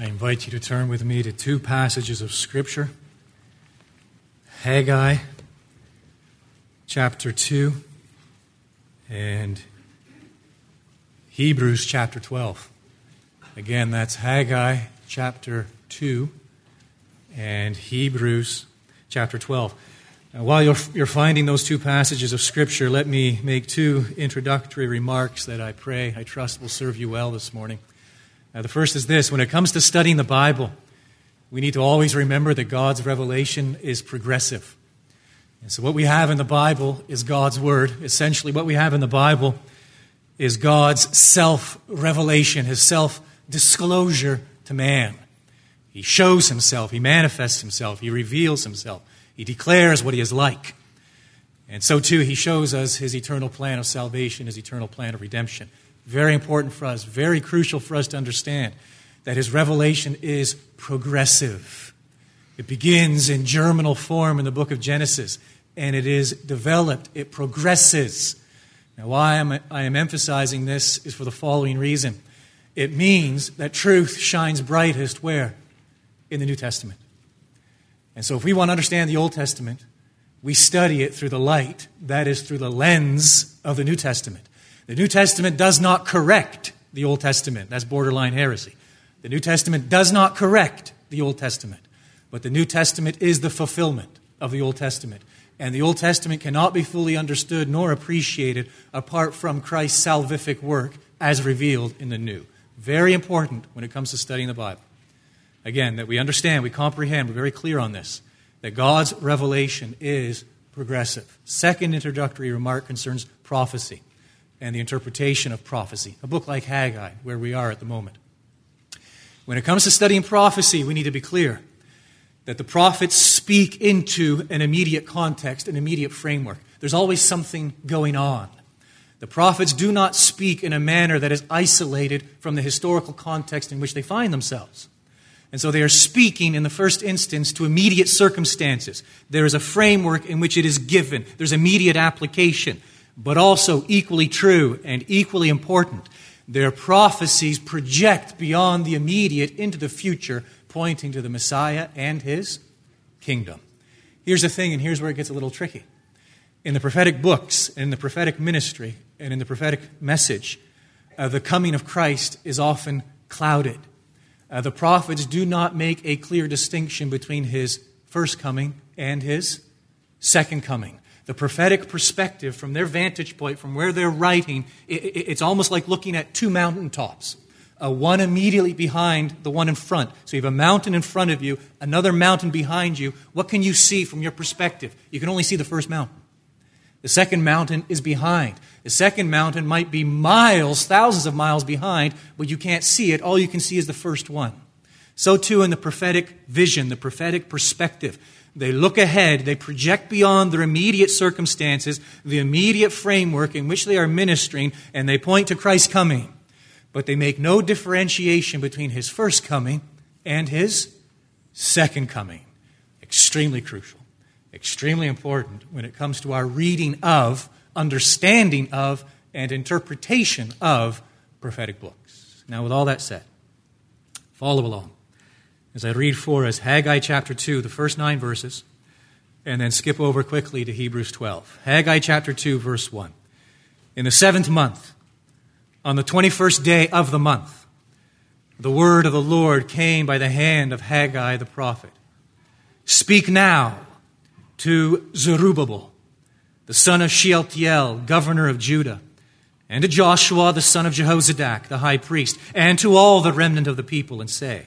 I invite you to turn with me to two passages of Scripture Haggai chapter 2 and Hebrews chapter 12. Again, that's Haggai chapter 2 and Hebrews chapter 12. Now, while you're, you're finding those two passages of Scripture, let me make two introductory remarks that I pray, I trust, will serve you well this morning. Now, the first is this when it comes to studying the Bible, we need to always remember that God's revelation is progressive. And so, what we have in the Bible is God's Word. Essentially, what we have in the Bible is God's self revelation, His self disclosure to man. He shows Himself, He manifests Himself, He reveals Himself, He declares what He is like. And so, too, He shows us His eternal plan of salvation, His eternal plan of redemption. Very important for us, very crucial for us to understand that his revelation is progressive. It begins in germinal form in the book of Genesis, and it is developed, it progresses. Now, why I'm, I am emphasizing this is for the following reason it means that truth shines brightest where? In the New Testament. And so, if we want to understand the Old Testament, we study it through the light, that is, through the lens of the New Testament. The New Testament does not correct the Old Testament. That's borderline heresy. The New Testament does not correct the Old Testament, but the New Testament is the fulfillment of the Old Testament. And the Old Testament cannot be fully understood nor appreciated apart from Christ's salvific work as revealed in the New. Very important when it comes to studying the Bible. Again, that we understand, we comprehend, we're very clear on this, that God's revelation is progressive. Second introductory remark concerns prophecy and the interpretation of prophecy, a book like Haggai, where we are at the moment. When it comes to studying prophecy, we need to be clear that the prophets speak into an immediate context, an immediate framework. There's always something going on. The prophets do not speak in a manner that is isolated from the historical context in which they find themselves. And so they are speaking in the first instance to immediate circumstances. There is a framework in which it is given, there's immediate application but also equally true and equally important. Their prophecies project beyond the immediate into the future, pointing to the Messiah and his kingdom. Here's the thing, and here's where it gets a little tricky. In the prophetic books, in the prophetic ministry, and in the prophetic message, uh, the coming of Christ is often clouded. Uh, the prophets do not make a clear distinction between his first coming and his second coming the prophetic perspective from their vantage point, from where they're writing, it's almost like looking at two mountaintops. Uh, one immediately behind the one in front. So you have a mountain in front of you, another mountain behind you. What can you see from your perspective? You can only see the first mountain. The second mountain is behind. The second mountain might be miles, thousands of miles behind, but you can't see it. All you can see is the first one. So, too, in the prophetic vision, the prophetic perspective. They look ahead, they project beyond their immediate circumstances, the immediate framework in which they are ministering, and they point to Christ's coming. But they make no differentiation between his first coming and his second coming. Extremely crucial, extremely important when it comes to our reading of, understanding of, and interpretation of prophetic books. Now, with all that said, follow along as I read for us Haggai chapter 2, the first nine verses, and then skip over quickly to Hebrews 12. Haggai chapter 2, verse 1. In the seventh month, on the 21st day of the month, the word of the Lord came by the hand of Haggai the prophet. Speak now to Zerubbabel, the son of Shealtiel, governor of Judah, and to Joshua, the son of Jehozadak, the high priest, and to all the remnant of the people, and say,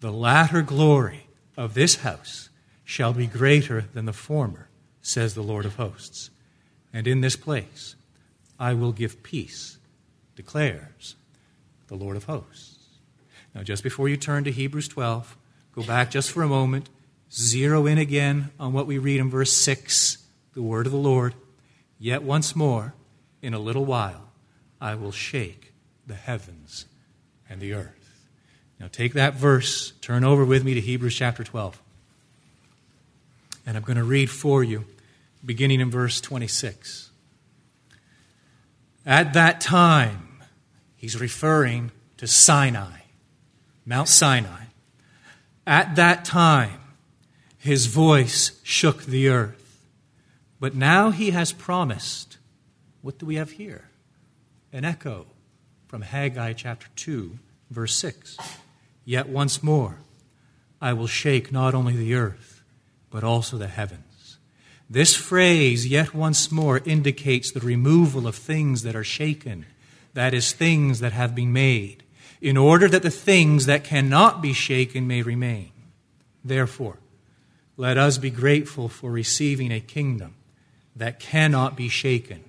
The latter glory of this house shall be greater than the former, says the Lord of hosts. And in this place I will give peace, declares the Lord of hosts. Now, just before you turn to Hebrews 12, go back just for a moment, zero in again on what we read in verse 6, the word of the Lord. Yet once more, in a little while, I will shake the heavens and the earth. Now, take that verse, turn over with me to Hebrews chapter 12. And I'm going to read for you, beginning in verse 26. At that time, he's referring to Sinai, Mount Sinai. At that time, his voice shook the earth. But now he has promised. What do we have here? An echo from Haggai chapter 2, verse 6. Yet once more, I will shake not only the earth, but also the heavens. This phrase, yet once more, indicates the removal of things that are shaken, that is, things that have been made, in order that the things that cannot be shaken may remain. Therefore, let us be grateful for receiving a kingdom that cannot be shaken,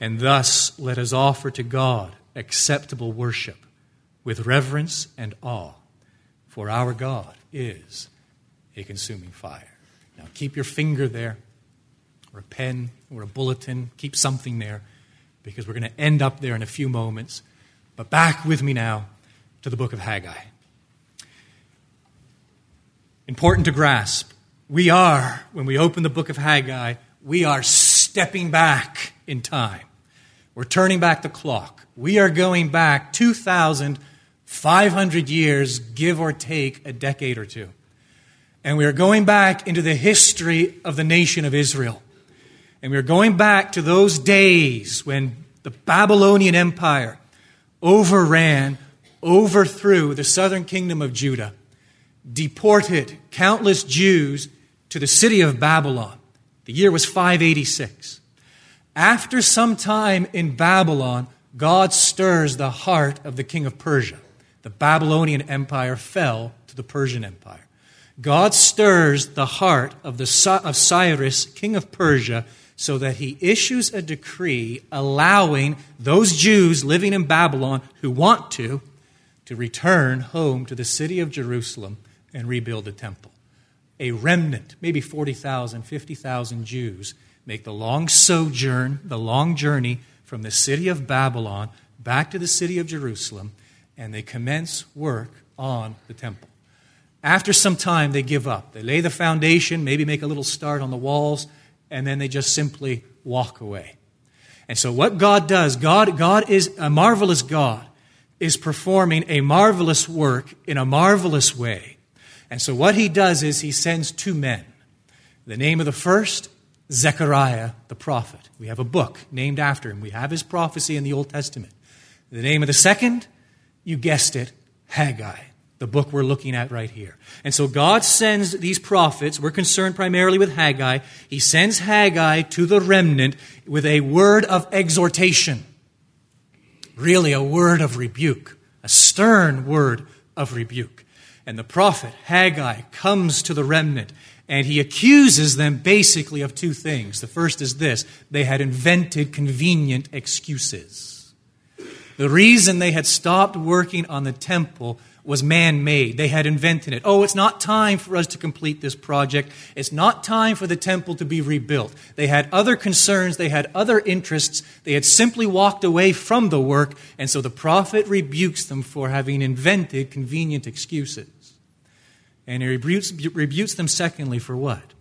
and thus let us offer to God acceptable worship with reverence and awe, for our God is a consuming fire. Now, keep your finger there, or a pen, or a bulletin. Keep something there, because we're going to end up there in a few moments. But back with me now to the book of Haggai. Important to grasp. We are, when we open the book of Haggai, we are stepping back in time. We're turning back the clock. We are going back 2,500 years, give or take a decade or two. And we are going back into the history of the nation of Israel. And we are going back to those days when the Babylonian Empire overran, overthrew the southern kingdom of Judah, deported countless Jews to the city of Babylon. The year was 586. After some time in Babylon, God stirs the heart of the king of Persia. The Babylonian Empire fell to the Persian Empire. God stirs the heart of, the, of Cyrus, king of Persia, so that he issues a decree allowing those Jews living in Babylon who want to to return home to the city of Jerusalem and rebuild the temple. A remnant, maybe 40,000, 50,000 Jews, make the long sojourn, the long journey from the city of Babylon back to the city of Jerusalem, and they commence work on the temple. After some time, they give up. They lay the foundation, maybe make a little start on the walls, and then they just simply walk away. And so, what God does, God, God is a marvelous God, is performing a marvelous work in a marvelous way. And so, what he does is he sends two men. The name of the first, Zechariah the prophet. We have a book named after him. We have his prophecy in the Old Testament. The name of the second, you guessed it, Haggai the book we're looking at right here. And so God sends these prophets, we're concerned primarily with Haggai. He sends Haggai to the remnant with a word of exhortation, really a word of rebuke, a stern word of rebuke. And the prophet Haggai comes to the remnant and he accuses them basically of two things. The first is this they had invented convenient excuses. The reason they had stopped working on the temple was man made. They had invented it. Oh, it's not time for us to complete this project. It's not time for the temple to be rebuilt. They had other concerns. They had other interests. They had simply walked away from the work. And so the prophet rebukes them for having invented convenient excuses. And he rebukes, rebukes them, secondly, for what?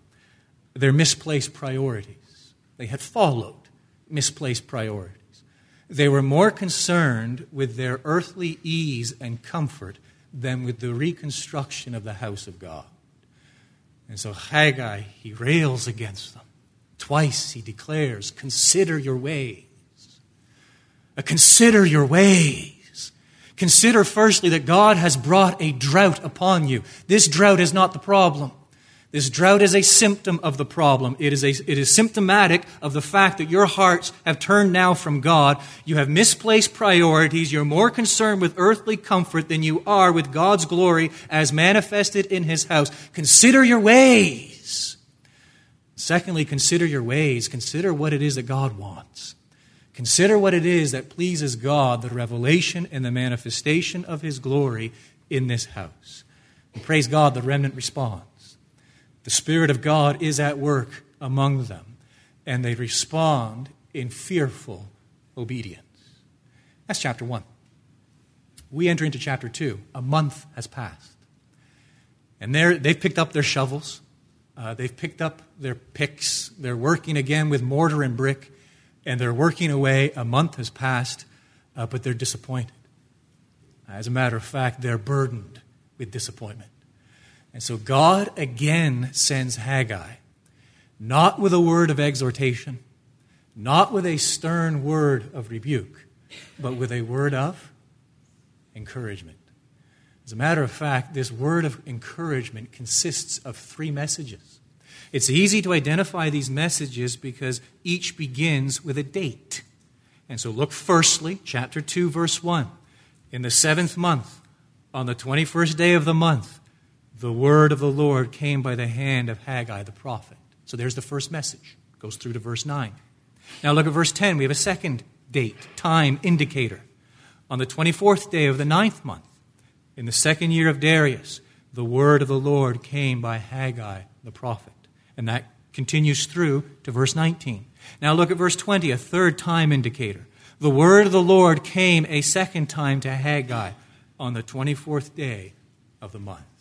Their misplaced priorities. They had followed misplaced priorities. They were more concerned with their earthly ease and comfort than with the reconstruction of the house of God. And so Haggai, he rails against them. Twice he declares, Consider your ways. Uh, consider your ways. Consider firstly that God has brought a drought upon you. This drought is not the problem. This drought is a symptom of the problem. It is, a, it is symptomatic of the fact that your hearts have turned now from God. You have misplaced priorities. You're more concerned with earthly comfort than you are with God's glory as manifested in His house. Consider your ways. Secondly, consider your ways. Consider what it is that God wants. Consider what it is that pleases God, the revelation and the manifestation of His glory in this house. And praise God, the remnant responds. The Spirit of God is at work among them, and they respond in fearful obedience. That's chapter 1. We enter into chapter 2. A month has passed. And they've picked up their shovels, uh, they've picked up their picks, they're working again with mortar and brick and they're working away. A month has passed, uh, but they're disappointed. As a matter of fact, they're burdened with disappointment. And so God again sends Haggai, not with a word of exhortation, not with a stern word of rebuke, but with a word of encouragement. As a matter of fact, this word of encouragement consists of three messages. It's easy to identify these messages because each begins with a date. And so look firstly, chapter 2, verse 1. In the seventh month, on the 21st day of the month, the word of the Lord came by the hand of Haggai the prophet. So there's the first message. Goes through to verse 9. Now look at verse 10. We have a second date, time indicator. On the 24th day of the ninth month, in the second year of Darius, the word of the Lord came by Haggai the prophet. And that continues through to verse 19. Now look at verse 20, a third time indicator. The word of the Lord came a second time to Haggai on the 24th day of the month.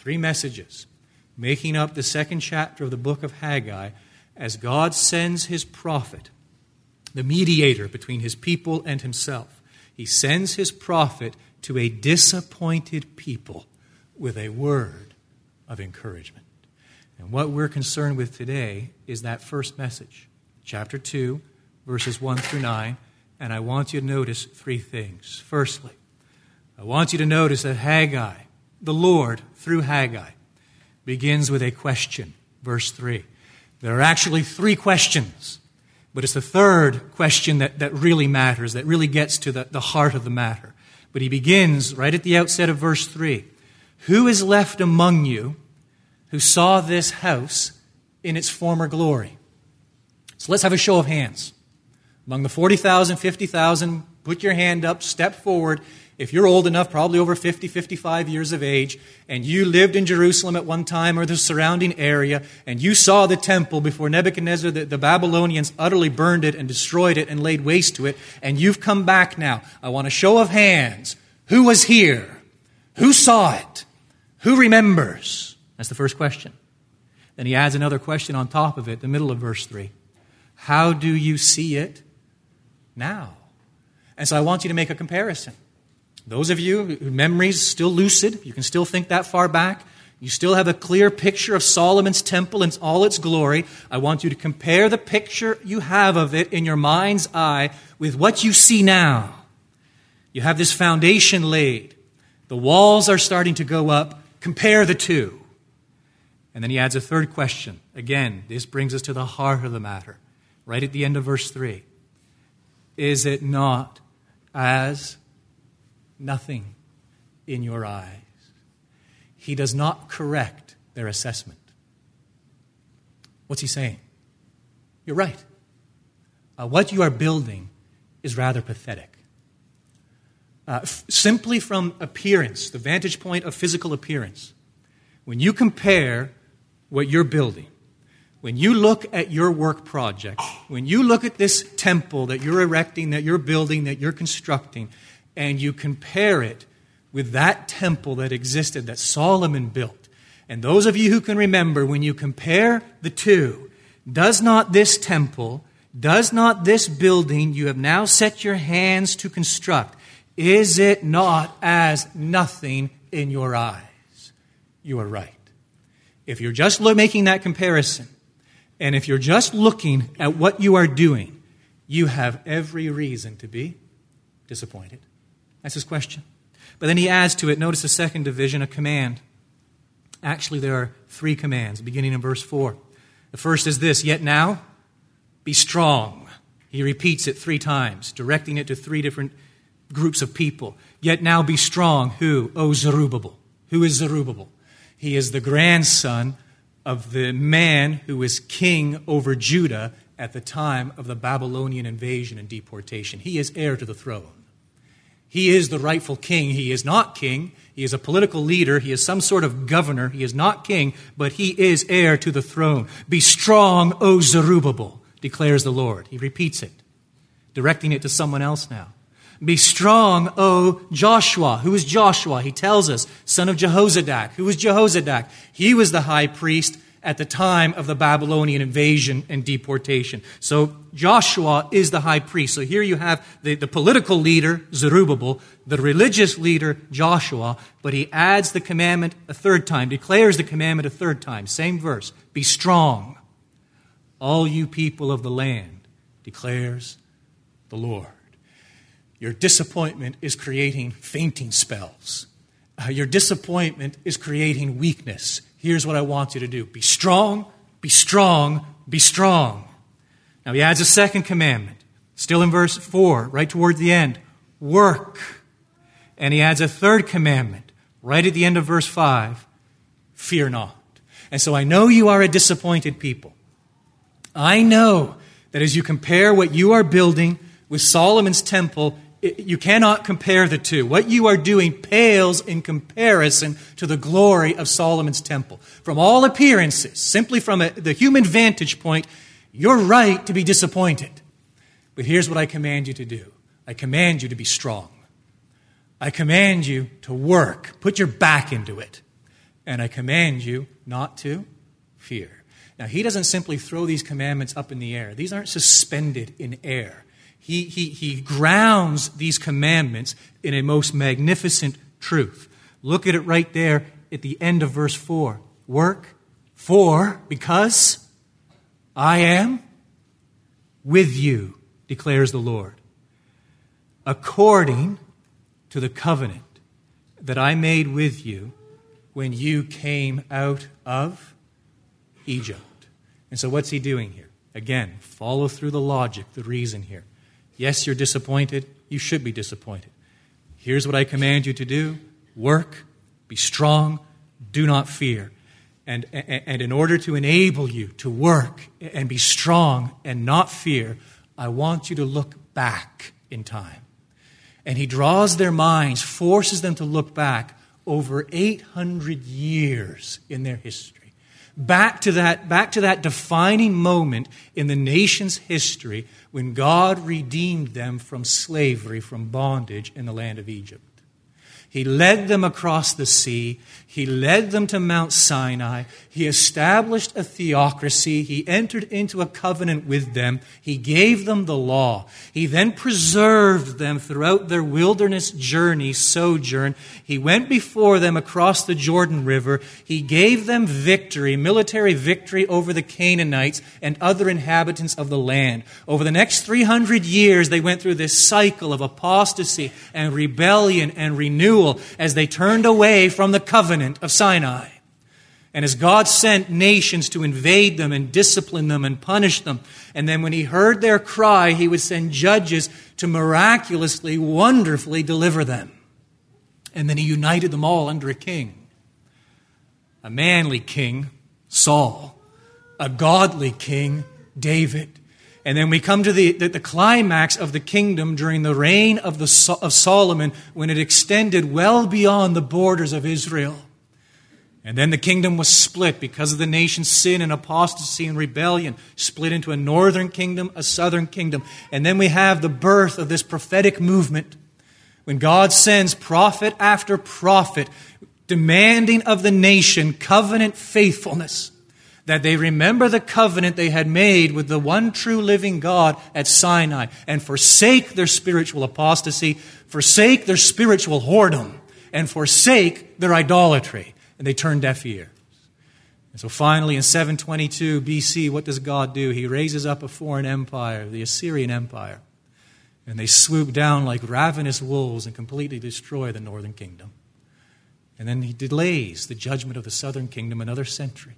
Three messages making up the second chapter of the book of Haggai as God sends his prophet, the mediator between his people and himself. He sends his prophet to a disappointed people with a word of encouragement. And what we're concerned with today is that first message, chapter 2, verses 1 through 9. And I want you to notice three things. Firstly, I want you to notice that Haggai, the Lord, through Haggai, begins with a question. Verse 3. There are actually three questions, but it's the third question that, that really matters, that really gets to the, the heart of the matter. But he begins right at the outset of verse 3 Who is left among you who saw this house in its former glory. So let's have a show of hands. Among the 40,000, 50,000, put your hand up, step forward. If you're old enough, probably over 50, 55 years of age, and you lived in Jerusalem at one time or the surrounding area, and you saw the temple before Nebuchadnezzar, the, the Babylonians utterly burned it and destroyed it and laid waste to it, and you've come back now, I want a show of hands. Who was here? Who saw it? Who remembers? That's the first question. Then he adds another question on top of it, the middle of verse 3. How do you see it now? And so I want you to make a comparison. Those of you whose memories still lucid, you can still think that far back, you still have a clear picture of Solomon's temple in all its glory. I want you to compare the picture you have of it in your mind's eye with what you see now. You have this foundation laid. The walls are starting to go up. Compare the two. And then he adds a third question. Again, this brings us to the heart of the matter, right at the end of verse 3. Is it not as nothing in your eyes? He does not correct their assessment. What's he saying? You're right. Uh, what you are building is rather pathetic. Uh, f- simply from appearance, the vantage point of physical appearance, when you compare what you're building, when you look at your work project, when you look at this temple that you're erecting, that you're building, that you're constructing, and you compare it with that temple that existed that Solomon built, and those of you who can remember, when you compare the two, does not this temple, does not this building you have now set your hands to construct, is it not as nothing in your eyes? You are right. If you're just making that comparison, and if you're just looking at what you are doing, you have every reason to be disappointed. That's his question. But then he adds to it, notice the second division, a command. Actually, there are three commands, beginning in verse 4. The first is this Yet now, be strong. He repeats it three times, directing it to three different groups of people. Yet now be strong. Who? Oh, Zerubbabel. Who is Zerubbabel? He is the grandson of the man who was king over Judah at the time of the Babylonian invasion and deportation. He is heir to the throne. He is the rightful king. He is not king. He is a political leader. He is some sort of governor. He is not king, but he is heir to the throne. Be strong, O Zerubbabel, declares the Lord. He repeats it, directing it to someone else now. Be strong, O Joshua. Who is Joshua? He tells us, son of Jehozadak. Who was Jehozadak? He was the high priest at the time of the Babylonian invasion and deportation. So Joshua is the high priest. So here you have the, the political leader, Zerubbabel, the religious leader, Joshua, but he adds the commandment a third time, declares the commandment a third time. Same verse. Be strong, all you people of the land, declares the Lord. Your disappointment is creating fainting spells. Uh, your disappointment is creating weakness. Here's what I want you to do be strong, be strong, be strong. Now he adds a second commandment, still in verse 4, right toward the end work. And he adds a third commandment, right at the end of verse 5 fear not. And so I know you are a disappointed people. I know that as you compare what you are building with Solomon's temple, you cannot compare the two. What you are doing pales in comparison to the glory of Solomon's temple. From all appearances, simply from a, the human vantage point, you're right to be disappointed. But here's what I command you to do I command you to be strong. I command you to work, put your back into it. And I command you not to fear. Now, he doesn't simply throw these commandments up in the air, these aren't suspended in air he, he, he grounds these commandments in a most magnificent truth. Look at it right there at the end of verse 4. Work for, because I am with you, declares the Lord, according to the covenant that I made with you when you came out of Egypt. And so, what's he doing here? Again, follow through the logic, the reason here. Yes, you're disappointed. You should be disappointed. Here's what I command you to do work, be strong, do not fear. And, and in order to enable you to work and be strong and not fear, I want you to look back in time. And he draws their minds, forces them to look back over 800 years in their history back to that, back to that defining moment in the nation's history when God redeemed them from slavery, from bondage in the land of Egypt. He led them across the sea. He led them to Mount Sinai. He established a theocracy. He entered into a covenant with them. He gave them the law. He then preserved them throughout their wilderness journey, sojourn. He went before them across the Jordan River. He gave them victory, military victory over the Canaanites and other inhabitants of the land. Over the next 300 years, they went through this cycle of apostasy and rebellion and renewal as they turned away from the covenant of Sinai. And as God sent nations to invade them and discipline them and punish them, and then when He heard their cry, He would send judges to miraculously, wonderfully deliver them. And then He united them all under a king a manly king, Saul, a godly king, David, and then we come to the, the, the, climax of the kingdom during the reign of, the, of Solomon when it extended well beyond the borders of Israel. And then the kingdom was split because of the nation's sin and apostasy and rebellion, split into a northern kingdom, a southern kingdom. And then we have the birth of this prophetic movement when God sends prophet after prophet demanding of the nation covenant faithfulness that they remember the covenant they had made with the one true living God at Sinai and forsake their spiritual apostasy, forsake their spiritual whoredom, and forsake their idolatry. And they turn deaf ears. And so finally, in 722 BC, what does God do? He raises up a foreign empire, the Assyrian Empire. and they swoop down like ravenous wolves and completely destroy the northern kingdom. And then he delays the judgment of the southern kingdom another century.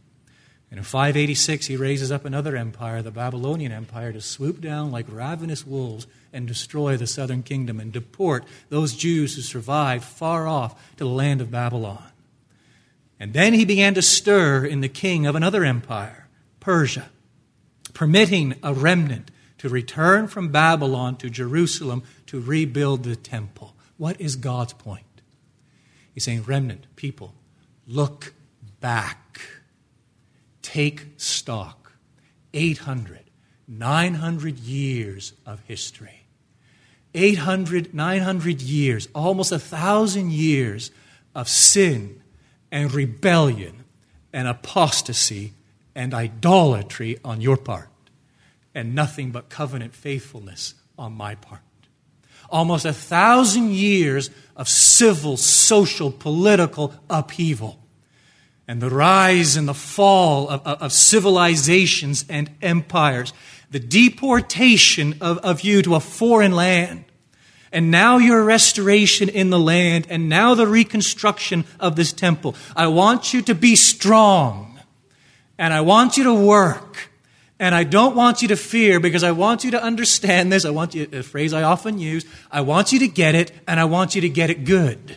And in 586, he raises up another empire, the Babylonian Empire, to swoop down like ravenous wolves and destroy the southern kingdom and deport those Jews who survived far off to the land of Babylon. And then he began to stir in the king of another empire, Persia, permitting a remnant to return from Babylon to Jerusalem to rebuild the temple. What is God's point? He's saying, remnant, people, look back take stock 800, 900 years of history. 800, 900 years, almost a thousand years of sin and rebellion and apostasy and idolatry on your part, and nothing but covenant faithfulness on my part. Almost a thousand years of civil, social, political upheaval and the rise and the fall of, of, of civilizations and empires, the deportation of, of you to a foreign land, and now your restoration in the land, and now the reconstruction of this temple. I want you to be strong, and I want you to work. And I don't want you to fear because I want you to understand this. I want you, a phrase I often use, I want you to get it and I want you to get it good.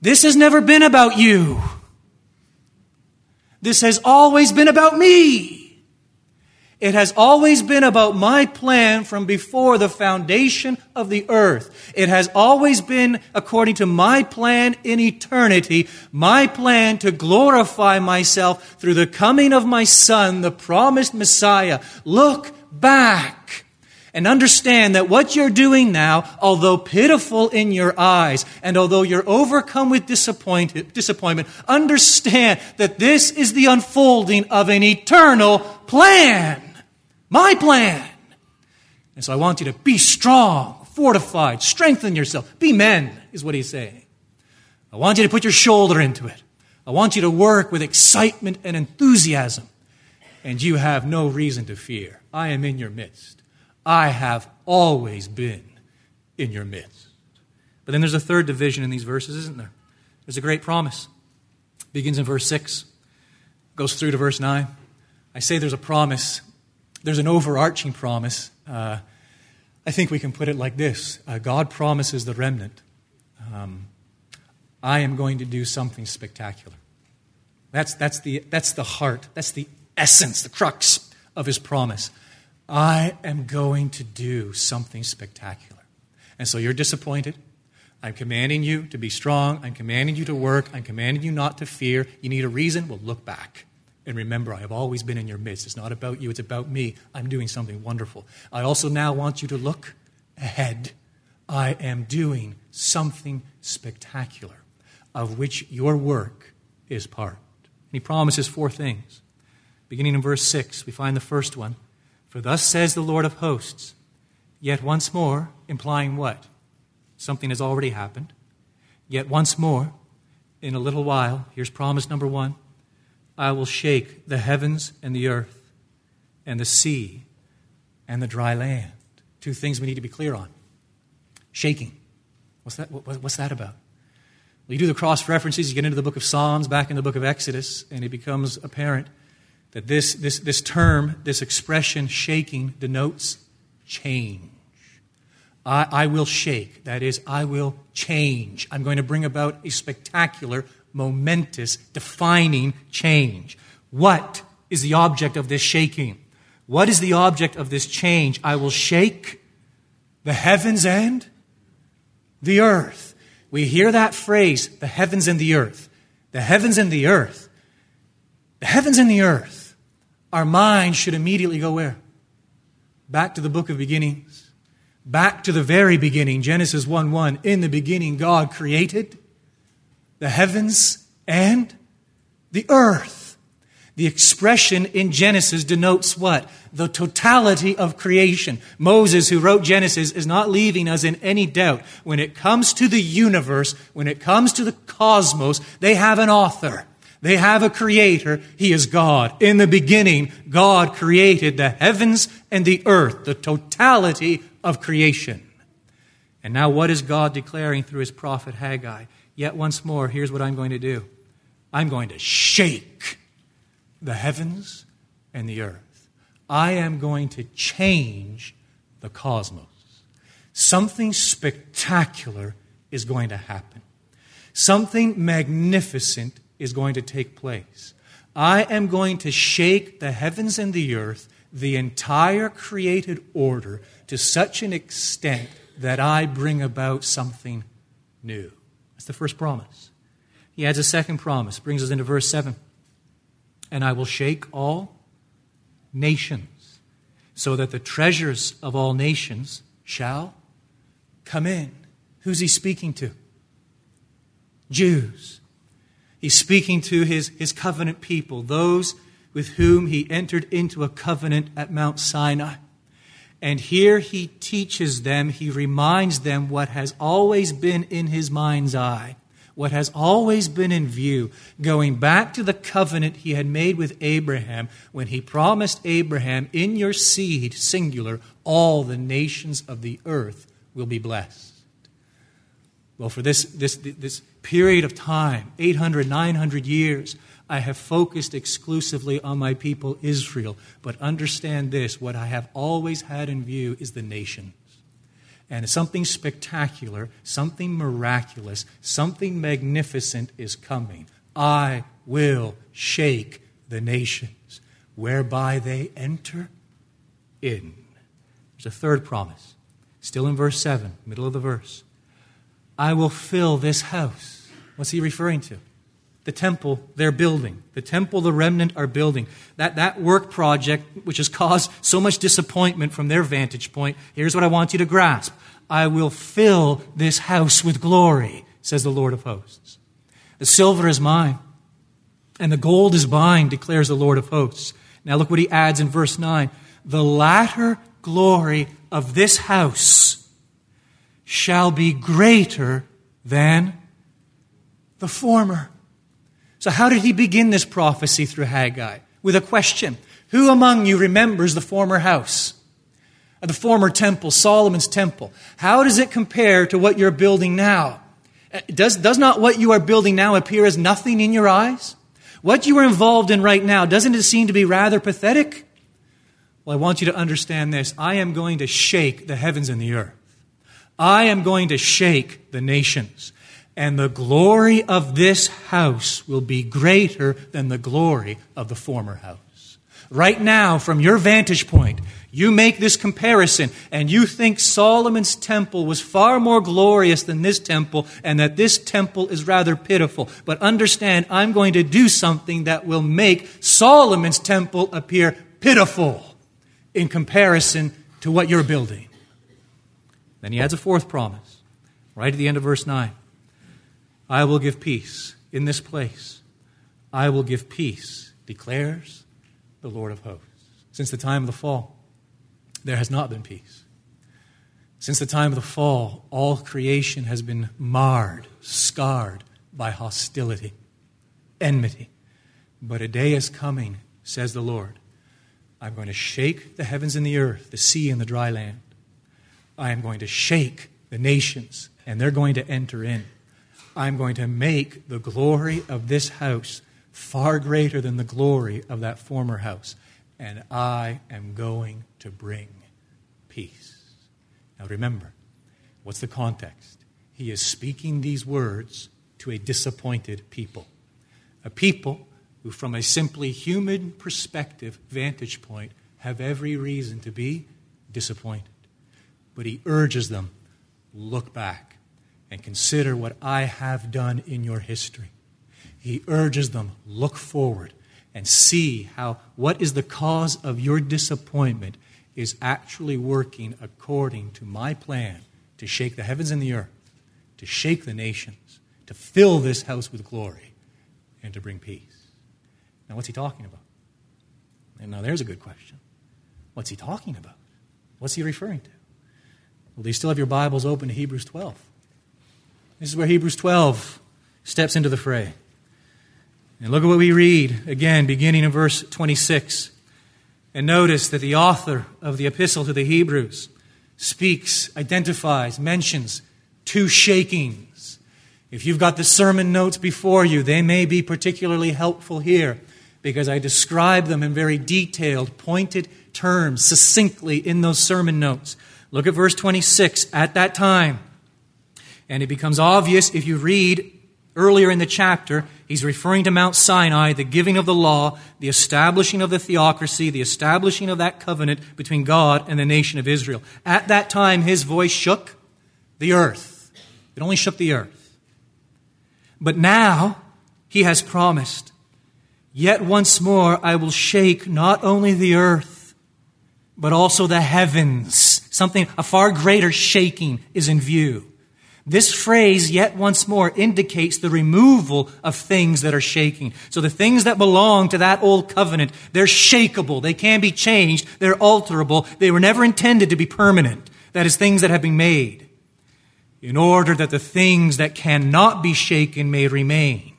This has never been about you. This has always been about me. It has always been about my plan from before the foundation of the earth. It has always been according to my plan in eternity, my plan to glorify myself through the coming of my Son, the promised Messiah. Look back and understand that what you're doing now, although pitiful in your eyes, and although you're overcome with disappointment, understand that this is the unfolding of an eternal plan. My plan. And so I want you to be strong, fortified, strengthen yourself. Be men, is what he's saying. I want you to put your shoulder into it. I want you to work with excitement and enthusiasm. And you have no reason to fear. I am in your midst. I have always been in your midst. But then there's a third division in these verses, isn't there? There's a great promise. It begins in verse 6, goes through to verse 9. I say there's a promise, there's an overarching promise. Uh, I think we can put it like this uh, God promises the remnant, um, I am going to do something spectacular. That's, that's, the, that's the heart, that's the essence, the crux of his promise. I am going to do something spectacular. And so you're disappointed. I'm commanding you to be strong. I'm commanding you to work. I'm commanding you not to fear. You need a reason? Well, look back. And remember, I have always been in your midst. It's not about you, it's about me. I'm doing something wonderful. I also now want you to look ahead. I am doing something spectacular of which your work is part. And he promises four things. Beginning in verse 6, we find the first one for thus says the Lord of hosts. Yet once more, implying what? Something has already happened. Yet once more, in a little while, here's promise number one I will shake the heavens and the earth, and the sea and the dry land. Two things we need to be clear on. Shaking. What's that, what's that about? Well, you do the cross references, you get into the book of Psalms, back in the book of Exodus, and it becomes apparent that this, this, this term, this expression, shaking, denotes change. I, I will shake. That is, I will change. I'm going to bring about a spectacular, momentous, defining change. What is the object of this shaking? What is the object of this change? I will shake the heavens and the earth. We hear that phrase, the heavens and the earth. The heavens and the earth. The heavens and the earth our mind should immediately go where? Back to the book of beginnings. Back to the very beginning, Genesis 1 1. In the beginning, God created the heavens and the earth. The expression in Genesis denotes what? The totality of creation. Moses, who wrote Genesis, is not leaving us in any doubt. When it comes to the universe, when it comes to the cosmos, they have an author. They have a creator. He is God. In the beginning, God created the heavens and the earth, the totality of creation. And now, what is God declaring through his prophet Haggai? Yet once more, here's what I'm going to do I'm going to shake the heavens and the earth. I am going to change the cosmos. Something spectacular is going to happen. Something magnificent is going to take place. I am going to shake the heavens and the earth, the entire created order, to such an extent that I bring about something new. That's the first promise. He adds a second promise, brings us into verse 7. And I will shake all nations, so that the treasures of all nations shall come in. Who's he speaking to? Jews. He's speaking to his, his covenant people, those with whom he entered into a covenant at Mount Sinai. And here he teaches them, he reminds them what has always been in his mind's eye, what has always been in view, going back to the covenant he had made with Abraham when he promised Abraham, In your seed, singular, all the nations of the earth will be blessed. Well, for this, this, this period of time, 800, 900 years, I have focused exclusively on my people Israel. But understand this what I have always had in view is the nations. And something spectacular, something miraculous, something magnificent is coming. I will shake the nations, whereby they enter in. There's a third promise, still in verse 7, middle of the verse. I will fill this house. What's he referring to? the temple they're building, the temple the remnant are building. That, that work project, which has caused so much disappointment from their vantage point, here's what I want you to grasp I will fill this house with glory, says the Lord of hosts. The silver is mine, and the gold is mine, declares the Lord of hosts. Now look what he adds in verse 9 the latter glory of this house shall be greater than the former. So, how did he begin this prophecy through Haggai? With a question Who among you remembers the former house? Uh, the former temple, Solomon's temple. How does it compare to what you're building now? Uh, does, does not what you are building now appear as nothing in your eyes? What you are involved in right now, doesn't it seem to be rather pathetic? Well, I want you to understand this. I am going to shake the heavens and the earth. I am going to shake the nations and the glory of this house will be greater than the glory of the former house. Right now, from your vantage point, you make this comparison and you think Solomon's temple was far more glorious than this temple and that this temple is rather pitiful. But understand, I'm going to do something that will make Solomon's temple appear pitiful in comparison to what you're building. Then he adds a fourth promise, right at the end of verse 9. I will give peace in this place. I will give peace, declares the Lord of hosts. Since the time of the fall, there has not been peace. Since the time of the fall, all creation has been marred, scarred by hostility, enmity. But a day is coming, says the Lord. I'm going to shake the heavens and the earth, the sea and the dry land. I am going to shake the nations, and they're going to enter in. I'm going to make the glory of this house far greater than the glory of that former house. And I am going to bring peace. Now remember, what's the context? He is speaking these words to a disappointed people. A people who, from a simply human perspective, vantage point, have every reason to be disappointed. But he urges them look back and consider what I have done in your history. He urges them, look forward and see how what is the cause of your disappointment is actually working according to my plan to shake the heavens and the earth, to shake the nations, to fill this house with glory, and to bring peace. Now, what's he talking about? And now there's a good question. What's he talking about? What's he referring to? Well, do you still have your Bibles open to Hebrews 12? This is where Hebrews 12 steps into the fray. And look at what we read again, beginning in verse 26. And notice that the author of the epistle to the Hebrews speaks, identifies, mentions two shakings. If you've got the sermon notes before you, they may be particularly helpful here because I describe them in very detailed, pointed terms, succinctly in those sermon notes. Look at verse 26. At that time, and it becomes obvious if you read earlier in the chapter, he's referring to Mount Sinai, the giving of the law, the establishing of the theocracy, the establishing of that covenant between God and the nation of Israel. At that time, his voice shook the earth. It only shook the earth. But now, he has promised, Yet once more I will shake not only the earth, but also the heavens. Something, a far greater shaking is in view. This phrase, yet once more, indicates the removal of things that are shaking. So the things that belong to that old covenant, they're shakable. They can be changed. They're alterable. They were never intended to be permanent. That is, things that have been made. In order that the things that cannot be shaken may remain.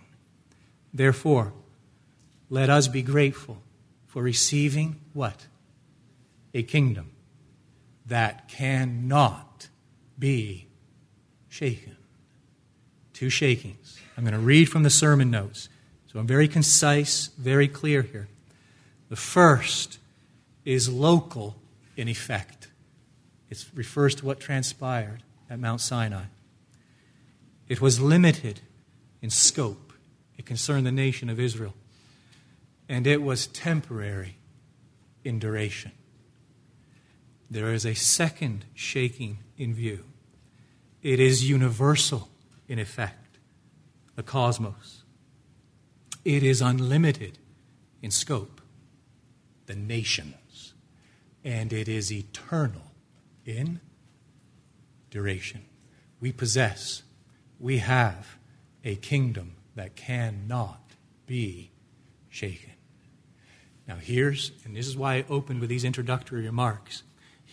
Therefore, let us be grateful for receiving what? A kingdom that cannot be shaken. Two shakings. I'm going to read from the sermon notes. So I'm very concise, very clear here. The first is local in effect, it refers to what transpired at Mount Sinai. It was limited in scope, it concerned the nation of Israel. And it was temporary in duration. There is a second shaking in view. It is universal in effect, the cosmos. It is unlimited in scope, the nations. And it is eternal in duration. We possess, we have a kingdom that cannot be shaken. Now, here's, and this is why I opened with these introductory remarks.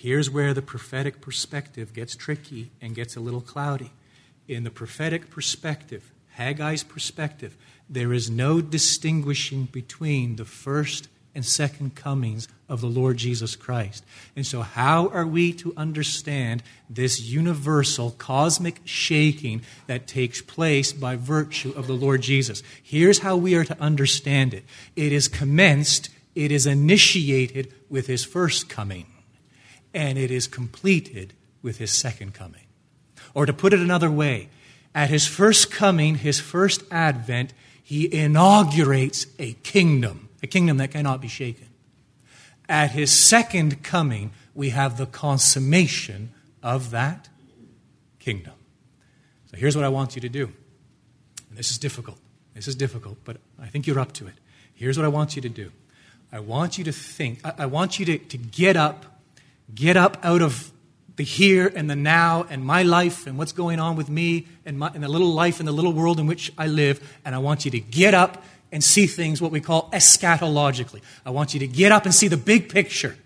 Here's where the prophetic perspective gets tricky and gets a little cloudy. In the prophetic perspective, Haggai's perspective, there is no distinguishing between the first and second comings of the Lord Jesus Christ. And so, how are we to understand this universal cosmic shaking that takes place by virtue of the Lord Jesus? Here's how we are to understand it it is commenced, it is initiated with his first coming and it is completed with his second coming. Or to put it another way, at his first coming, his first advent, he inaugurates a kingdom, a kingdom that cannot be shaken. At his second coming, we have the consummation of that kingdom. So here's what I want you to do. And this is difficult. This is difficult, but I think you're up to it. Here's what I want you to do. I want you to think, I, want you to, to get up get up out of the here and the now and my life and what's going on with me and, my, and the little life and the little world in which I live. And I want you to get up and see things what we call eschatologically. I want you to get up and see the big picture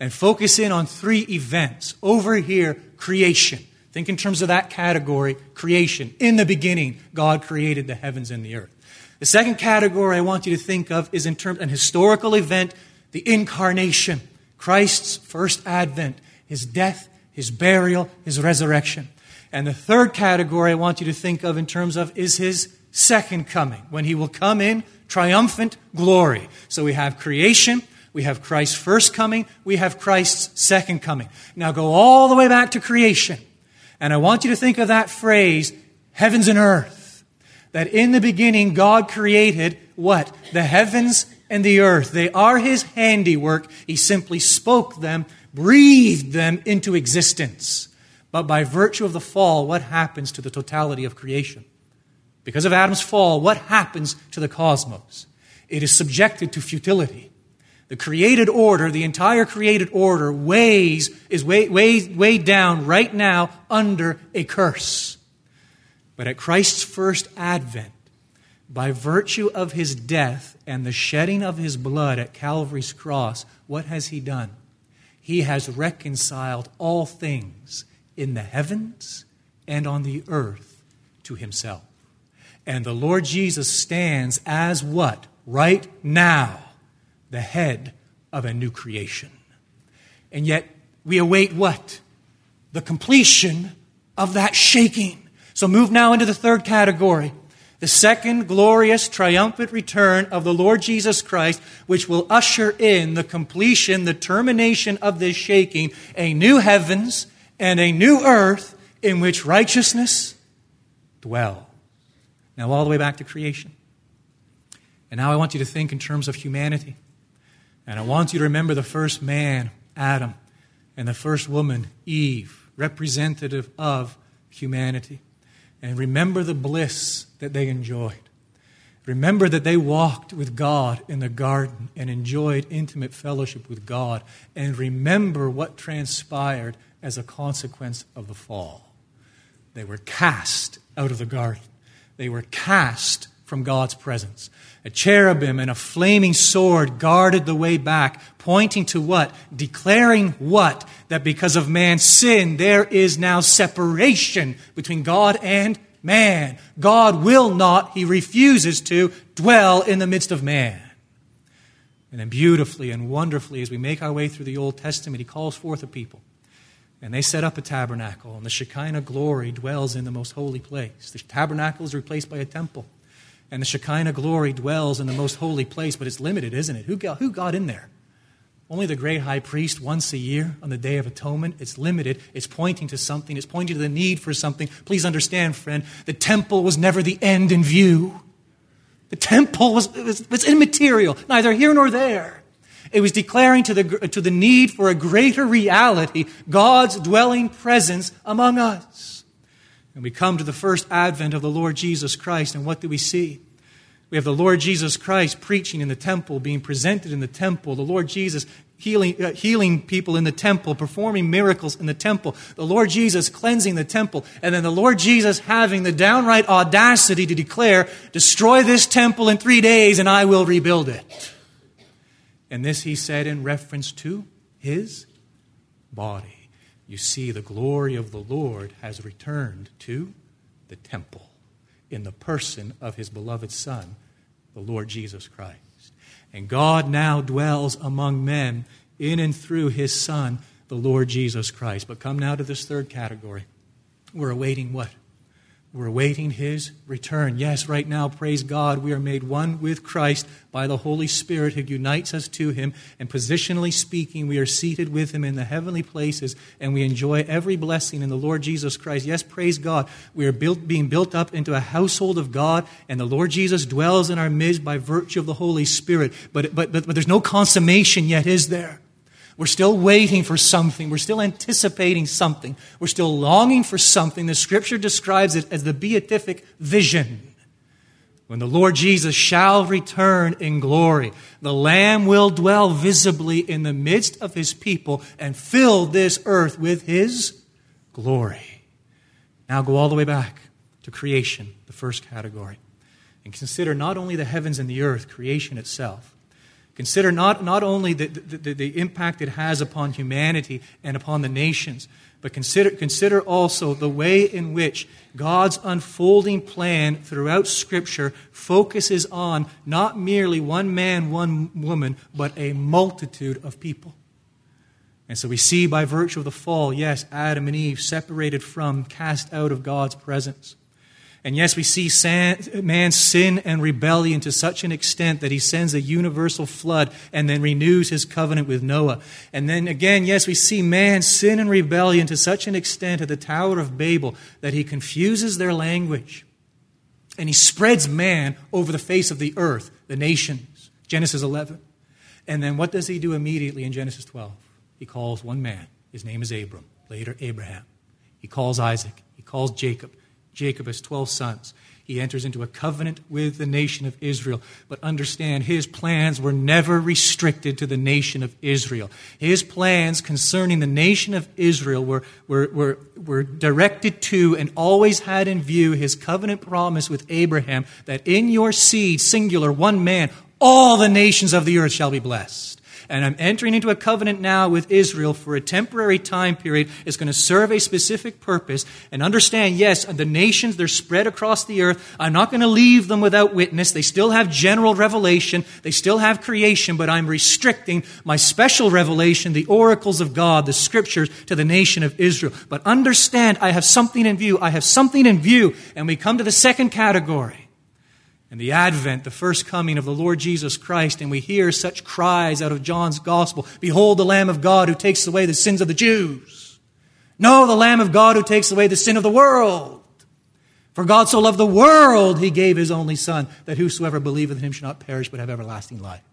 and focus in on three events. Over here, creation. Think in terms of that category creation. In the beginning, God created the heavens and the earth. The second category I want you to think of is in terms of an historical event, the incarnation. Christ's first advent, his death, his burial, his resurrection. And the third category I want you to think of in terms of is his second coming, when he will come in triumphant glory. So we have creation, we have Christ's first coming, we have Christ's second coming. Now go all the way back to creation. And I want you to think of that phrase, heavens and earth. That in the beginning God created what? The heavens and the earth. They are his handiwork. He simply spoke them, breathed them into existence. But by virtue of the fall, what happens to the totality of creation? Because of Adam's fall, what happens to the cosmos? It is subjected to futility. The created order, the entire created order, weighs, is weighed, weighed, weighed down right now under a curse. But at Christ's first advent, by virtue of his death and the shedding of his blood at Calvary's cross, what has he done? He has reconciled all things in the heavens and on the earth to himself. And the Lord Jesus stands as what? Right now, the head of a new creation. And yet, we await what? the completion of that shaking. So move now into the third category. The second glorious, triumphant return of the Lord Jesus Christ, which will usher in the completion, the termination of this shaking, a new heavens and a new earth in which righteousness dwells. Now, all the way back to creation. And now I want you to think in terms of humanity. And I want you to remember the first man, Adam, and the first woman, Eve, representative of humanity. And remember the bliss that they enjoyed. Remember that they walked with God in the garden and enjoyed intimate fellowship with God. And remember what transpired as a consequence of the fall. They were cast out of the garden, they were cast from God's presence. A cherubim and a flaming sword guarded the way back, pointing to what? Declaring what? That because of man's sin, there is now separation between God and man. God will not, he refuses to, dwell in the midst of man. And then, beautifully and wonderfully, as we make our way through the Old Testament, he calls forth a people. And they set up a tabernacle, and the Shekinah glory dwells in the most holy place. The tabernacle is replaced by a temple. And the Shekinah glory dwells in the most holy place, but it's limited, isn't it? Who got, who got in there? Only the great high priest once a year on the Day of Atonement. It's limited. It's pointing to something. It's pointing to the need for something. Please understand, friend, the temple was never the end in view. The temple was, was, was immaterial, neither here nor there. It was declaring to the, to the need for a greater reality, God's dwelling presence among us. And we come to the first advent of the Lord Jesus Christ, and what do we see? We have the Lord Jesus Christ preaching in the temple, being presented in the temple. The Lord Jesus healing, uh, healing people in the temple, performing miracles in the temple. The Lord Jesus cleansing the temple. And then the Lord Jesus having the downright audacity to declare, Destroy this temple in three days and I will rebuild it. And this he said in reference to his body. You see, the glory of the Lord has returned to the temple in the person of his beloved Son, the Lord Jesus Christ. And God now dwells among men in and through his Son, the Lord Jesus Christ. But come now to this third category. We're awaiting what? We're awaiting his return. Yes, right now, praise God, we are made one with Christ by the Holy Spirit who unites us to him. And positionally speaking, we are seated with him in the heavenly places and we enjoy every blessing in the Lord Jesus Christ. Yes, praise God. We are built, being built up into a household of God and the Lord Jesus dwells in our midst by virtue of the Holy Spirit. But, but, but, but there's no consummation yet, is there? We're still waiting for something. We're still anticipating something. We're still longing for something. The scripture describes it as the beatific vision. When the Lord Jesus shall return in glory, the Lamb will dwell visibly in the midst of his people and fill this earth with his glory. Now go all the way back to creation, the first category, and consider not only the heavens and the earth, creation itself, Consider not, not only the, the, the, impact it has upon humanity and upon the nations, but consider, consider also the way in which God's unfolding plan throughout Scripture focuses on not merely one man, one woman, but a multitude of people. And so we see by virtue of the fall, yes, Adam and Eve separated from, cast out of God's presence. And yes, we see man's sin and rebellion to such an extent that he sends a universal flood and then renews his covenant with Noah. And then again, yes, we see man's sin and rebellion to such an extent at the Tower of Babel that he confuses their language. And he spreads man over the face of the earth, the nations. Genesis 11. And then what does he do immediately in Genesis 12? He calls one man. His name is Abram, later Abraham. He calls Isaac. He calls Jacob. Jacob has 12 sons. He enters into a covenant with the nation of Israel. But understand, his plans were never restricted to the nation of Israel. His plans concerning the nation of Israel were, were, were, were directed to and always had in view his covenant promise with Abraham that in your seed, singular, one man, all the nations of the earth shall be blessed. And I'm entering into a covenant now with Israel for a temporary time period. It's going to serve a specific purpose. And understand, yes, the nations, they're spread across the earth. I'm not going to leave them without witness. They still have general revelation. They still have creation, but I'm restricting my special revelation, the oracles of God, the scriptures, to the nation of Israel. But understand, I have something in view. I have something in view. And we come to the second category and the advent, the first coming of the Lord Jesus Christ, and we hear such cries out of John's gospel Behold the Lamb of God who takes away the sins of the Jews. No, the Lamb of God who takes away the sin of the world. For God so loved the world, he gave his only Son, that whosoever believeth in him should not perish but have everlasting life.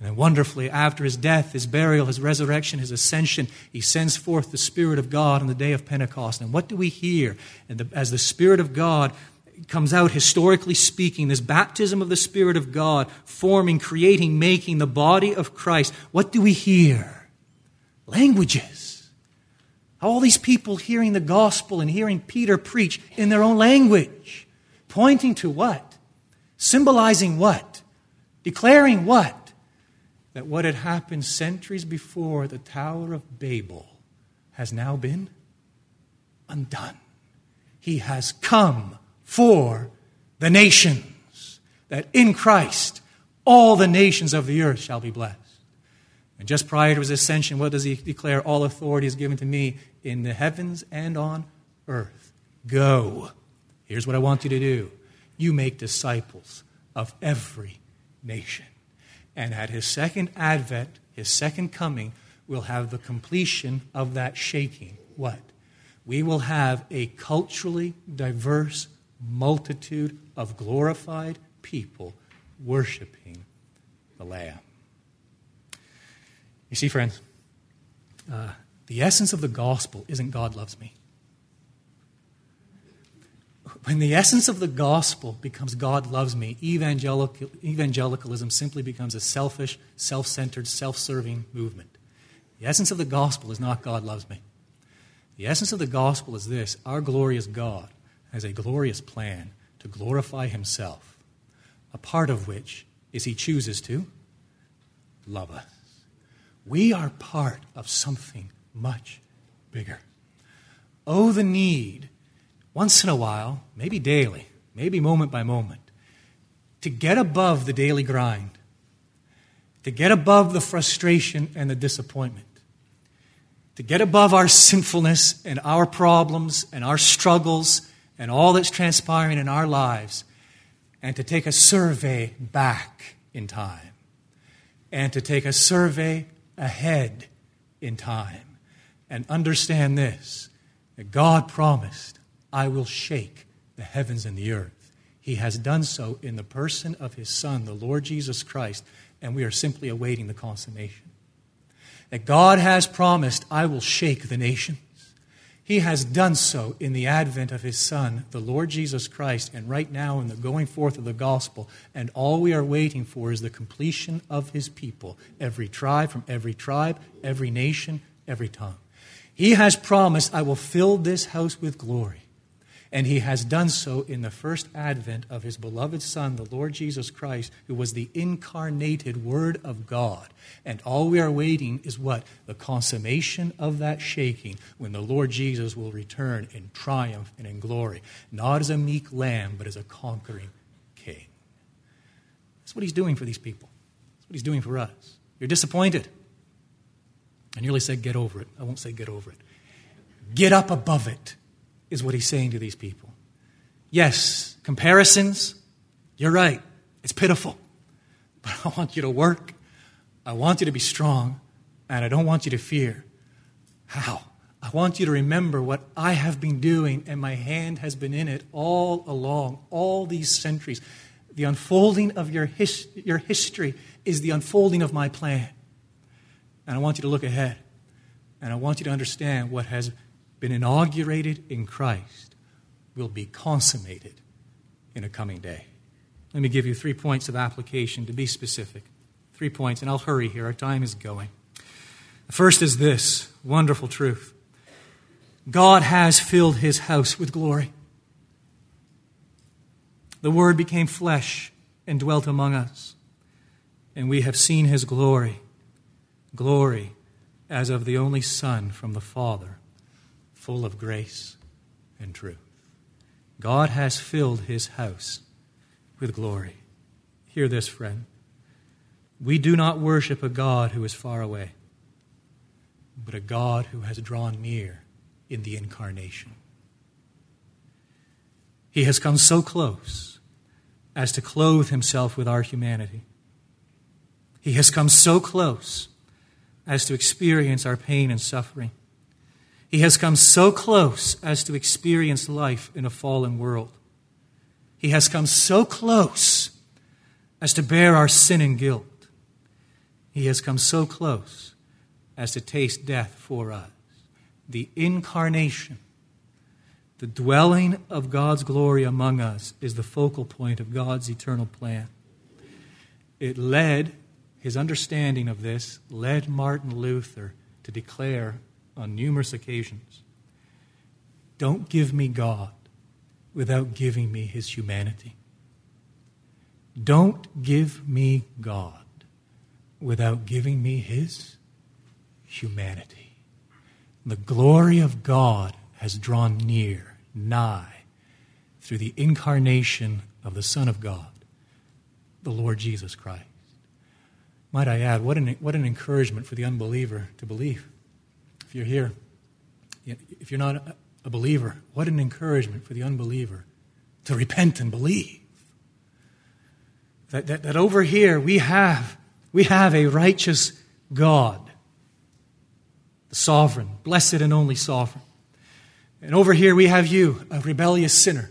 And wonderfully, after his death, his burial, his resurrection, his ascension, he sends forth the Spirit of God on the day of Pentecost. And what do we hear? As the Spirit of God comes out historically speaking, this baptism of the Spirit of God, forming, creating, making the body of Christ, what do we hear? Languages. All these people hearing the gospel and hearing Peter preach in their own language, pointing to what? Symbolizing what? Declaring what? That what had happened centuries before the Tower of Babel has now been undone. He has come for the nations, that in Christ all the nations of the earth shall be blessed. And just prior to his ascension, what does he declare? All authority is given to me in the heavens and on earth. Go. Here's what I want you to do you make disciples of every nation. And at his second advent, his second coming, we'll have the completion of that shaking. What? We will have a culturally diverse multitude of glorified people worshiping the Lamb. You see, friends, uh, the essence of the gospel isn't God loves me. When the essence of the gospel becomes God loves me, evangelical, evangelicalism simply becomes a selfish, self centered, self serving movement. The essence of the gospel is not God loves me. The essence of the gospel is this our glorious God has a glorious plan to glorify himself, a part of which is he chooses to love us. We are part of something much bigger. Oh, the need, once in a while, maybe daily, maybe moment by moment, to get above the daily grind, to get above the frustration and the disappointment, to get above our sinfulness and our problems and our struggles and all that's transpiring in our lives and to take a survey back in time and to take a survey ahead in time and understand this that God promised, I will shake the heavens and the earth. He has done so in the person of His Son, the Lord Jesus Christ, and we are simply awaiting the consummation. That God has promised, I will shake the nation. He has done so in the advent of his Son, the Lord Jesus Christ, and right now in the going forth of the gospel. And all we are waiting for is the completion of his people, every tribe from every tribe, every nation, every tongue. He has promised, I will fill this house with glory. And he has done so in the first advent of his beloved Son, the Lord Jesus Christ, who was the incarnated Word of God. And all we are waiting is what? The consummation of that shaking when the Lord Jesus will return in triumph and in glory, not as a meek lamb, but as a conquering king. That's what he's doing for these people. That's what he's doing for us. You're disappointed. I nearly said get over it. I won't say get over it. Get up above it is what he's saying to these people. Yes, comparisons, you're right. It's pitiful. But I want you to work. I want you to be strong. And I don't want you to fear. How? I want you to remember what I have been doing, and my hand has been in it all along, all these centuries. The unfolding of your, his, your history is the unfolding of my plan. And I want you to look ahead. And I want you to understand what has been inaugurated in Christ will be consummated in a coming day. Let me give you three points of application to be specific. Three points, and I'll hurry here. Our time is going. The first is this wonderful truth God has filled his house with glory. The Word became flesh and dwelt among us, and we have seen his glory, glory as of the only Son from the Father, full of grace and truth. God has filled his house with glory. Hear this, friend. We do not worship a God who is far away, but a God who has drawn near in the incarnation. He has come so close as to clothe himself with our humanity. He has come so close as to experience our pain and suffering. He has come so close as to experience life in a fallen world. He has come so close as to bear our sin and guilt. He has come so close as to taste death for us. The incarnation, the dwelling of God's glory among us, is the focal point of God's eternal plan. It led his understanding of this led Martin Luther to declare on numerous occasions Don't give me God without giving me his humanity. Don't give me God without giving me his humanity. The glory of God has drawn near, nigh, through the incarnation of the Son of God, the Lord Jesus Christ. Might I add, what an, what an encouragement for the unbeliever to believe. If you're here, if you're not a believer, what an encouragement for the unbeliever to repent and believe. That, that, that over here we have, we have a righteous God, the sovereign, blessed and only sovereign. And over here we have you, a rebellious sinner.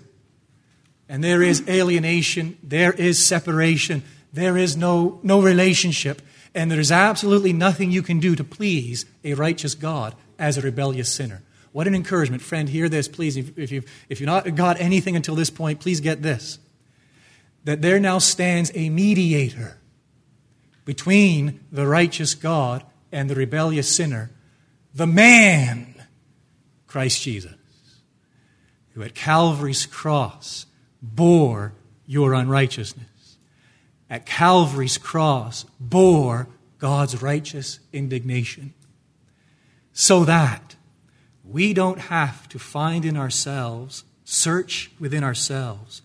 And there is alienation, there is separation, there is no, no relationship, and there's absolutely nothing you can do to please a righteous God as a rebellious sinner. What an encouragement. Friend, hear this, please. If, if, you've, if you've not got anything until this point, please get this. That there now stands a mediator between the righteous God and the rebellious sinner, the man, Christ Jesus, who at Calvary's cross bore your unrighteousness at Calvary's cross bore God's righteous indignation so that we don't have to find in ourselves, search within ourselves,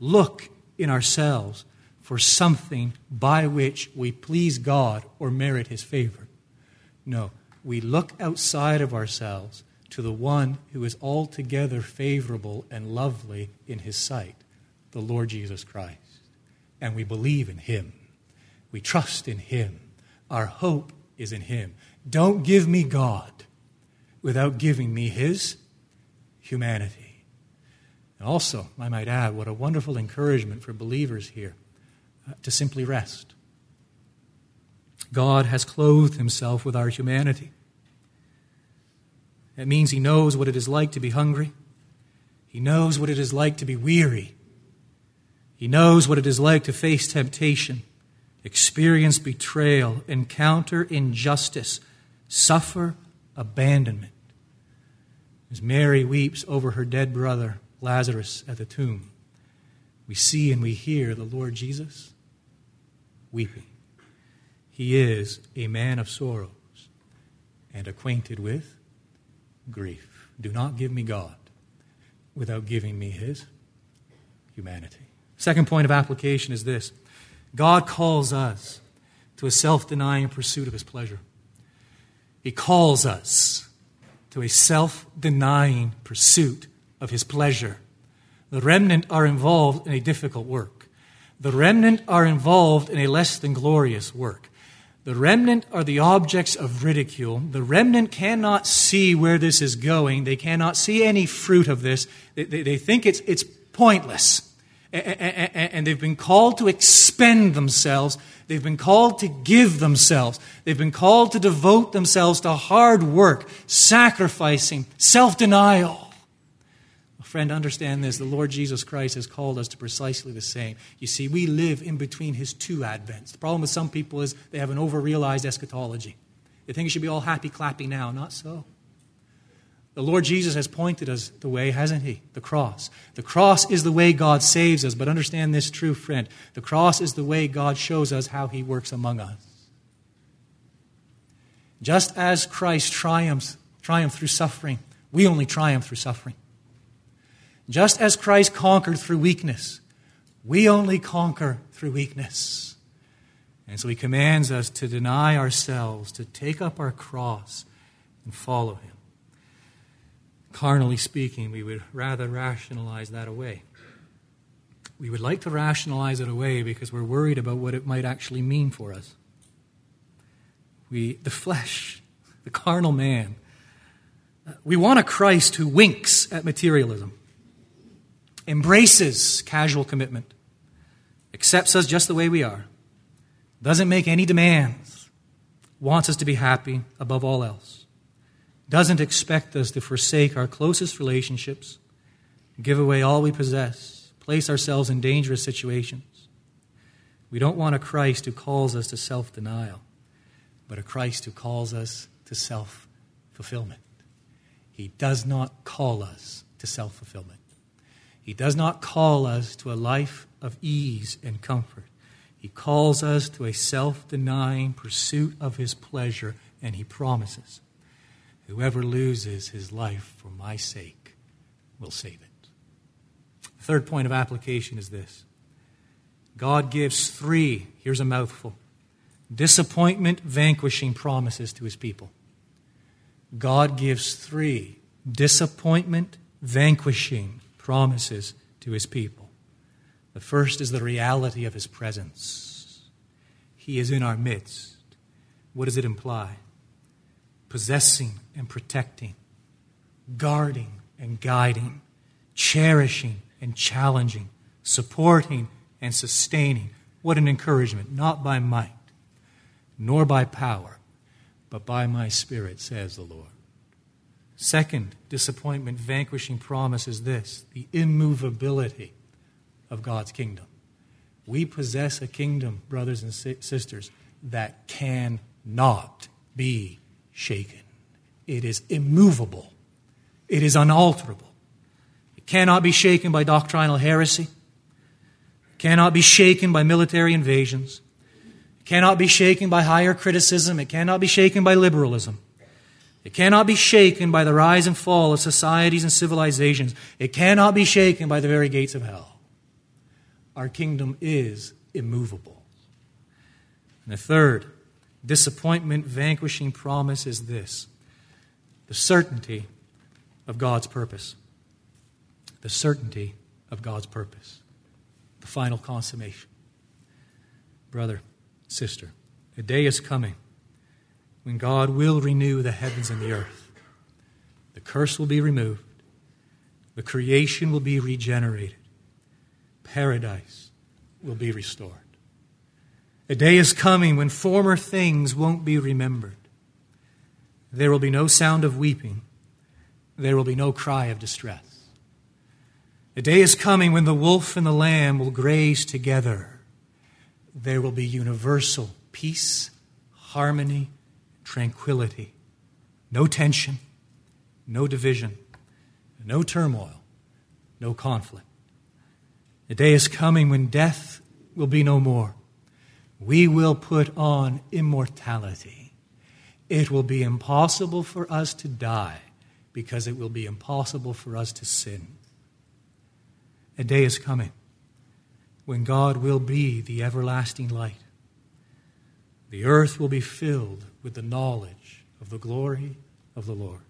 look in ourselves for something by which we please God or merit His favor. No, we look outside of ourselves to the one who is altogether favorable and lovely in His sight, the Lord Jesus Christ and we believe in Him. We trust in Him. Our hope is in Him. Don't give me God without giving me His humanity. And also, I might add, what a wonderful encouragement for believers here uh, to simply rest. God has clothed Himself with our humanity. It means He knows what it is like to be hungry. He knows what it is like to be weary. He knows what it is like to face temptation, experience betrayal, encounter injustice, suffer abandonment. As Mary weeps over her dead brother, Lazarus, at the tomb, we see and we hear the Lord Jesus weeping. He is a man of sorrows and acquainted with grief. Do not give me God without giving me his humanity. Second point of application is this God calls us to a self denying pursuit of his pleasure. He calls us to a self denying pursuit of his pleasure. The remnant are involved in a difficult work. The remnant are involved in a less than glorious work. The remnant are the objects of ridicule. The remnant cannot see where this is going. They cannot see any fruit of this. They, they, they think it's, it's pointless and they've been called to expend themselves. They've been called to give themselves. They've been called to devote themselves to hard work, sacrificing, self denial. Friend, understand this. The Lord Jesus Christ has called us to precisely the same. You see, we live in between his two advents. The problem with some people is they have an overrealized eschatology. They think it should be all happy clappy now. Not so. The Lord Jesus has pointed us the way, hasn't He? The cross. The cross is the way God saves us, but understand this, true friend. The cross is the way God shows us how He works among us. Just as Christ triumphs, triumphed through suffering, we only triumph through suffering. Just as Christ conquered through weakness, we only conquer through weakness. And so he commands us to deny ourselves, to take up our cross and follow him. Carnally speaking, we would rather rationalize that away. We would like to rationalize it away because we're worried about what it might actually mean for us. We, the flesh, the carnal man, uh, we want a Christ who winks at materialism, embraces casual commitment, accepts us just the way we are, doesn't make any demands, wants us to be happy above all else, doesn't expect us to forsake our closest relationships, give away all we possess, place ourselves in dangerous situations. We don't want a Christ who calls us to self denial, but a Christ who calls us to self fulfillment. He does not call us to self fulfillment. He does not call us to a life of ease and comfort. He calls us to a self denying pursuit of His pleasure, and He promises whoever loses his life for my sake will save it. The third point of application is this God gives three, here's a mouthful, disappointment vanquishing promises to His people. God gives three disappointment vanquishing promises to his people. The first is the reality of his presence. He is in our midst. What does it imply? Possessing and protecting, guarding and guiding, cherishing and challenging, supporting and sustaining. What an encouragement, not by might, nor by power, but by my Spirit, says the Lord. Second disappointment vanquishing promise is this the immovability of God's kingdom. We possess a kingdom, brothers and sisters, that cannot be shaken. It is immovable, it is unalterable. It cannot be shaken by doctrinal heresy, it cannot be shaken by military invasions, it cannot be shaken by higher criticism, it cannot be shaken by liberalism. It cannot be shaken by the rise and fall of societies and civilizations. It cannot be shaken by the very gates of hell. Our kingdom is immovable. And the third disappointment vanquishing promise is this the certainty of God's purpose. The certainty of God's purpose. The final consummation. Brother, sister, a day is coming when God will renew the heavens and the earth. The curse will be removed, the creation will be regenerated, paradise will be restored. A day is coming when former things won't be remembered. There will be no sound of weeping, there will be no cry of distress. A day is coming when the wolf and the lamb will graze together. There will be universal peace, harmony, tranquility, no tension, no division, no turmoil, no conflict. A day is coming when death will be no more. We will put on immortality. It will be impossible for us to die because it will be impossible for us to sin. A day is coming when God will be the everlasting light. The earth will be filled with the knowledge of the glory of the Lord.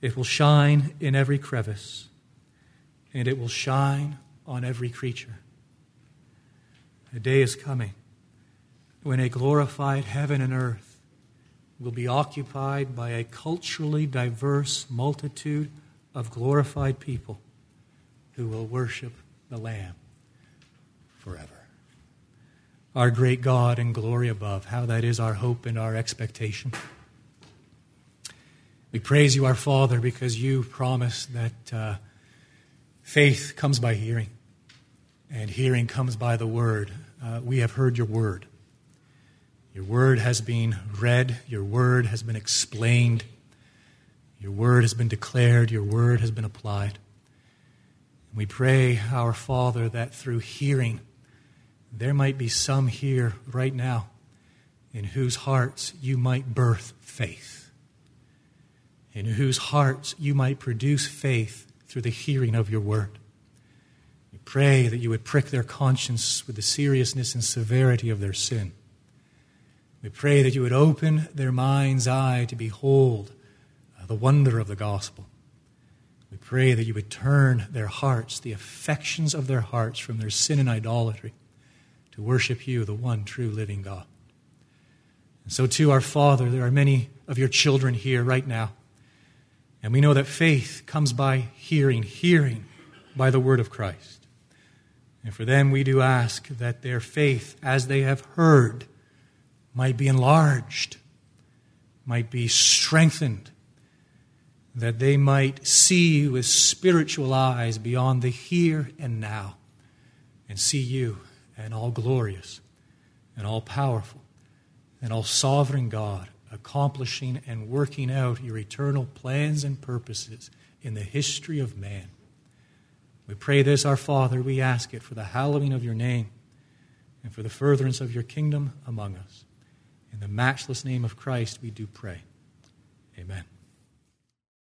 It will shine in every crevice, and it will shine on every creature. A day is coming when a glorified heaven and earth will be occupied by a culturally diverse multitude of glorified people who will worship the Lamb forever our great God and glory above, how that is our hope and our expectation. We praise you, our Father, because you promise that uh, faith comes by hearing, and hearing comes by the word. Uh, we have heard your word. Your word has been read, your word has been explained, your word has been declared, your word has been applied. And We pray, our Father, that through hearing, there might be some here right now in whose hearts you might birth faith, in whose hearts you might produce faith through the hearing of your word. We pray that you would prick their conscience with the seriousness and severity of their sin. We pray that you would open their mind's eye to behold uh, the wonder of the gospel. We pray that you would turn their hearts, the affections of their hearts, from their sin and idolatry to worship you, the one true living God. And so, too, our Father, there are many of your children here right now. And we know that faith comes by hearing, hearing by the word of Christ. And for them, we do ask that their faith, as they have heard, might be enlarged, might be strengthened, that they might see with spiritual eyes beyond the here and now, and see you and all glorious and all powerful and all sovereign God accomplishing and working out your eternal plans and purposes in the history of man. We pray this, our Father. We ask it for the hallowing of your name and for the furtherance of your kingdom among us. In the matchless name of Christ, we do pray. Amen.